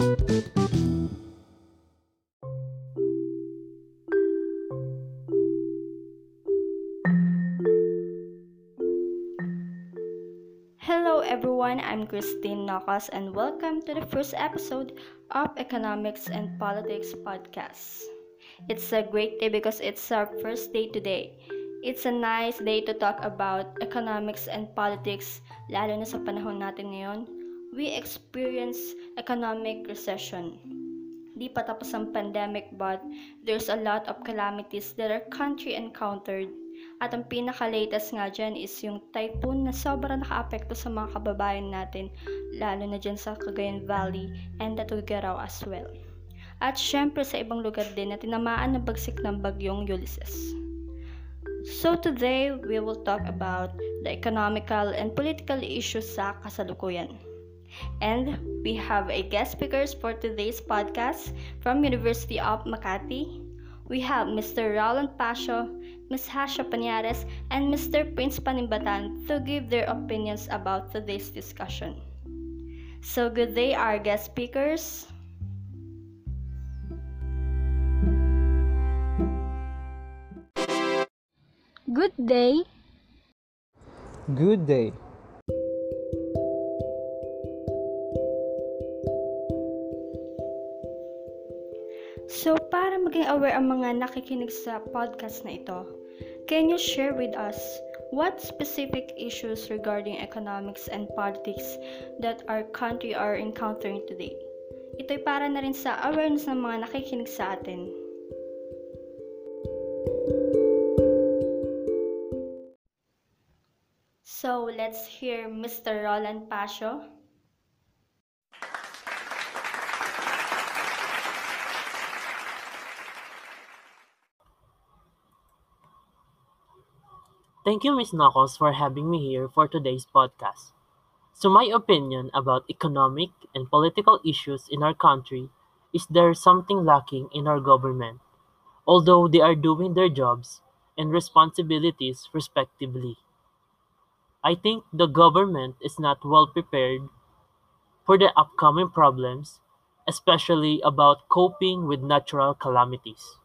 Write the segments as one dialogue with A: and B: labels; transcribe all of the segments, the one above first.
A: Hello everyone, I'm Christine Nocas and welcome to the first episode of Economics and Politics podcast. It's a great day because it's our first day today. It's a nice day to talk about economics and politics lalo na sa panahon natin ngayon. We experience economic recession. Di pa tapos ang pandemic but there's a lot of calamities that our country encountered at ang pinaka-latest nga dyan is yung typhoon na sobrang naka-apekto sa mga kababayan natin, lalo na dyan sa Cagayan Valley and the Tuguegarao as well. At syempre sa ibang lugar din na tinamaan ng bagsik ng bagyong Ulysses. So today, we will talk about the economical and political issues sa kasalukuyan. And we have a guest speakers for today's podcast from University of Makati. We have Mr. Roland Pasio, Ms. Hasha Paniares, and Mr. Prince Panimbatan to give their opinions about today's discussion. So good day, our guest speakers.
B: Good day.
C: Good day.
A: So, para maging aware ang mga nakikinig sa podcast na ito, can you share with us what specific issues regarding economics and politics that our country are encountering today? Ito'y para na rin sa awareness ng mga nakikinig sa atin. So, let's hear Mr. Roland Pasio.
D: Thank you, Ms. Knuckles, for having me here for today's podcast. So, my opinion about economic and political issues in our country is there something lacking in our government, although they are doing their jobs and responsibilities respectively. I think the government is not well prepared for the upcoming problems, especially about coping with natural calamities.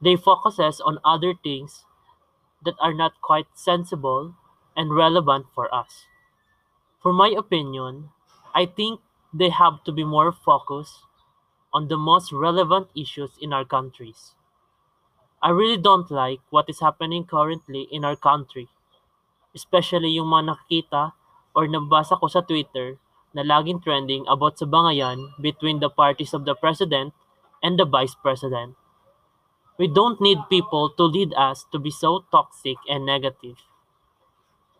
D: They focuses on other things that are not quite sensible and relevant for us. For my opinion, I think they have to be more focused on the most relevant issues in our countries. I really don't like what is happening currently in our country, especially yung mga or nabasa ko sa Twitter na laging trending about sa bangayan between the parties of the president and the vice president. We don't need people to lead us to be so toxic and negative.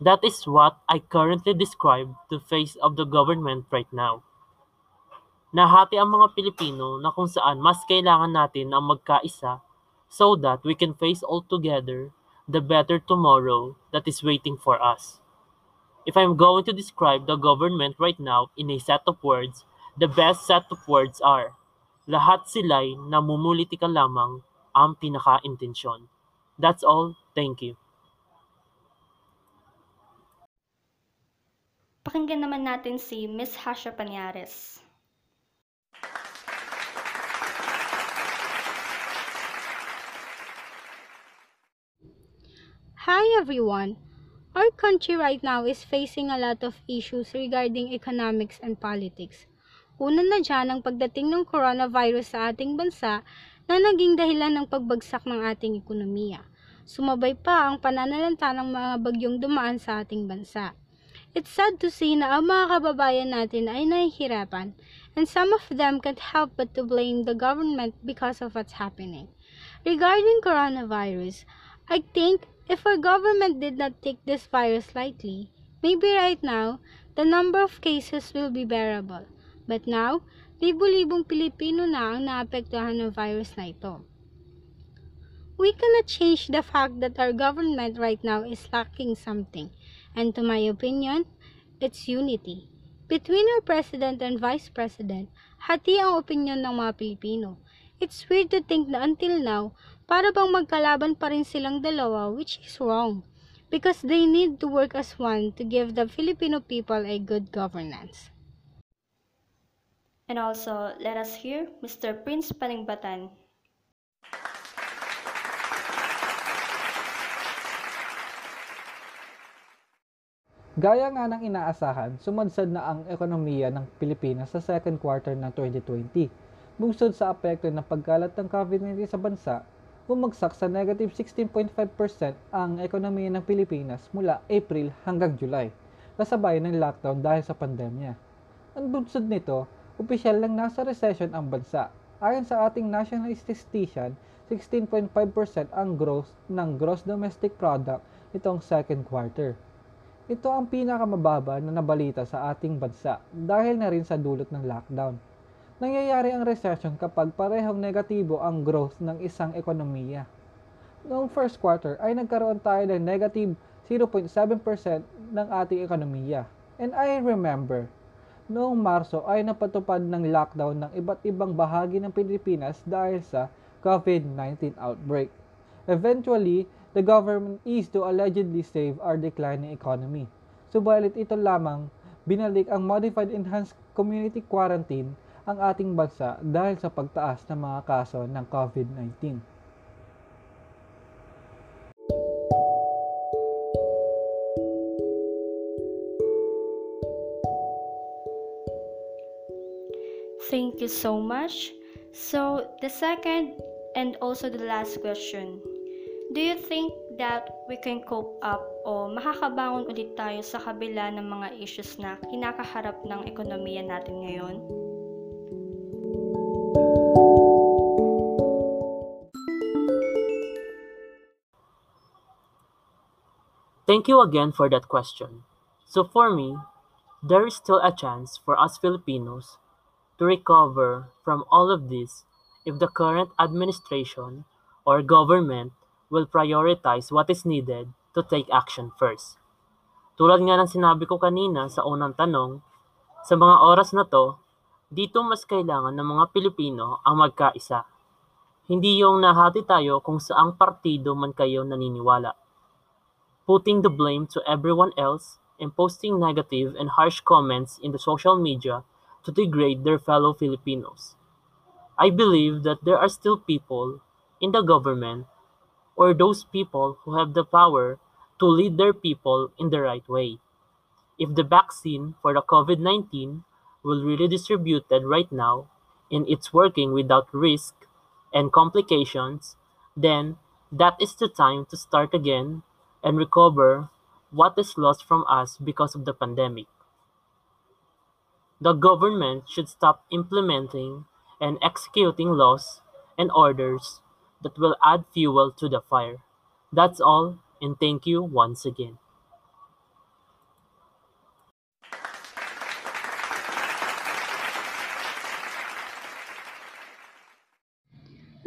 D: That is what I currently describe the face of the government right now. Nahati ang mga Pilipino na kung saan mas kailangan natin ang magkaisa so that we can face all together the better tomorrow that is waiting for us. If I'm going to describe the government right now in a set of words, the best set of words are, lahat sila'y namumulitika lamang ang pinaka-intensyon. That's all. Thank you.
A: Pakinggan naman natin si Ms. Hasha Paniares.
B: Hi everyone. Our country right now is facing a lot of issues regarding economics and politics. Una na dyan ang pagdating ng coronavirus sa ating bansa na naging dahilan ng pagbagsak ng ating ekonomiya. Sumabay pa ang pananalanta ng mga bagyong dumaan sa ating bansa. It's sad to see na ang mga kababayan natin ay nahihirapan and some of them can't help but to blame the government because of what's happening. Regarding coronavirus, I think if our government did not take this virus lightly, maybe right now, the number of cases will be bearable. But now, libo-libong Pilipino na ang naapektuhan ng virus na ito. We cannot change the fact that our government right now is lacking something, and to my opinion, it's unity. Between our president and vice president, hati ang opinion ng mga Pilipino. It's weird to think na until now, para bang magkalaban pa rin silang dalawa which is wrong. Because they need to work as one to give the Filipino people a good governance.
A: And also, let us hear Mr. Prince Palingbatan.
C: Gaya nga ng inaasahan, sumadsad na ang ekonomiya ng Pilipinas sa second quarter ng 2020. Bungsod sa apekto ng pagkalat ng COVID-19 sa bansa, bumagsak sa negative 16.5% ang ekonomiya ng Pilipinas mula April hanggang July, kasabay ng lockdown dahil sa pandemya. Ang bunsod nito, opisyal lang nasa recession ang bansa. Ayon sa ating national statistician, 16.5% ang growth ng gross domestic product nitong second quarter. Ito ang pinakamababa na nabalita sa ating bansa dahil na rin sa dulot ng lockdown. Nangyayari ang recession kapag parehong negatibo ang growth ng isang ekonomiya. Noong first quarter ay nagkaroon tayo ng negative 0.7% ng ating ekonomiya. And I remember, noong Marso ay napatupad ng lockdown ng iba't ibang bahagi ng Pilipinas dahil sa COVID-19 outbreak. Eventually, the government is to allegedly save our declining economy. Subalit ito lamang, binalik ang modified enhanced community quarantine ang ating bansa dahil sa pagtaas ng mga kaso ng COVID-19.
A: Thank you so much. So, the second and also the last question. Do you think that we can cope up o makakabangon ulit tayo sa kabila ng mga issues na kinakaharap ng ekonomiya natin ngayon?
D: Thank you again for that question. So for me, there is still a chance for us Filipinos to recover from all of this if the current administration or government will prioritize what is needed to take action first. Tulad nga ng sinabi ko kanina sa unang tanong, sa mga oras na to, dito mas kailangan ng mga Pilipino ang magkaisa. Hindi yung nahati tayo kung saang partido man kayo naniniwala. Putting the blame to everyone else and posting negative and harsh comments in the social media to degrade their fellow Filipinos. I believe that there are still people in the government or those people who have the power to lead their people in the right way. If the vaccine for the COVID-19 will really distributed right now and it's working without risk and complications, then that is the time to start again and recover what is lost from us because of the pandemic. The government should stop implementing and executing laws and orders that will add fuel to the fire. That's all, and thank you once again.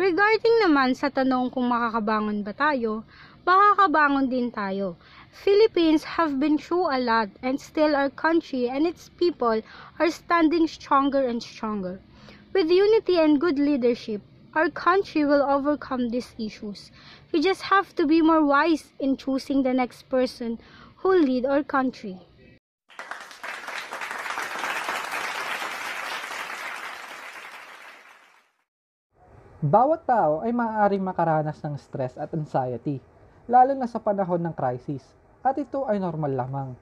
B: Regarding naman sa tanong kung makakabangon ba tayo, makakabangon din tayo. Philippines have been through a lot and still our country and its people are standing stronger and stronger. With unity and good leadership, our country will overcome these issues. We just have to be more wise in choosing the next person who lead our country.
C: Bawat tao ay maaaring makaranas ng stress at anxiety, lalo na sa panahon ng crisis. At ito ay normal lamang.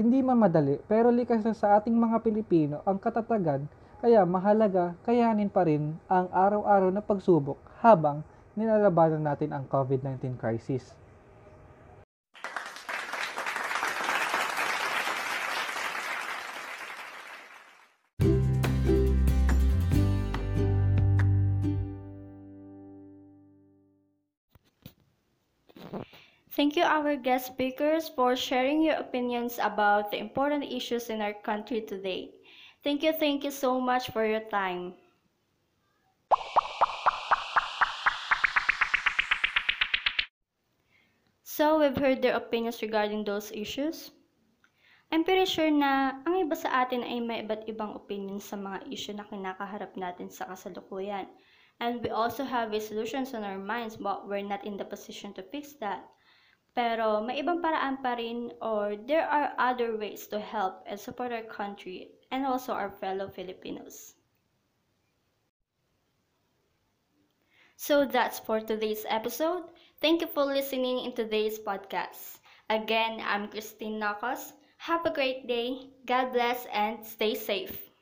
C: Hindi man madali pero likas na sa ating mga Pilipino ang katatagan kaya mahalaga kayanin pa rin ang araw-araw na pagsubok habang nilalabanan natin ang COVID-19 crisis.
A: Thank you, our guest speakers, for sharing your opinions about the important issues in our country today. Thank you, thank you so much for your time. So, we've heard their opinions regarding those issues. I'm pretty sure na ang iba sa atin ay may iba't ibang opinions sa mga issue na kinakaharap natin sa kasalukuyan. And we also have resolutions on our minds, but we're not in the position to fix that. Pero may ibang paraan pa rin or there are other ways to help and support our country and also our fellow Filipinos. So that's for today's episode. Thank you for listening in today's podcast. Again, I'm Christine Nakos. Have a great day. God bless and stay safe.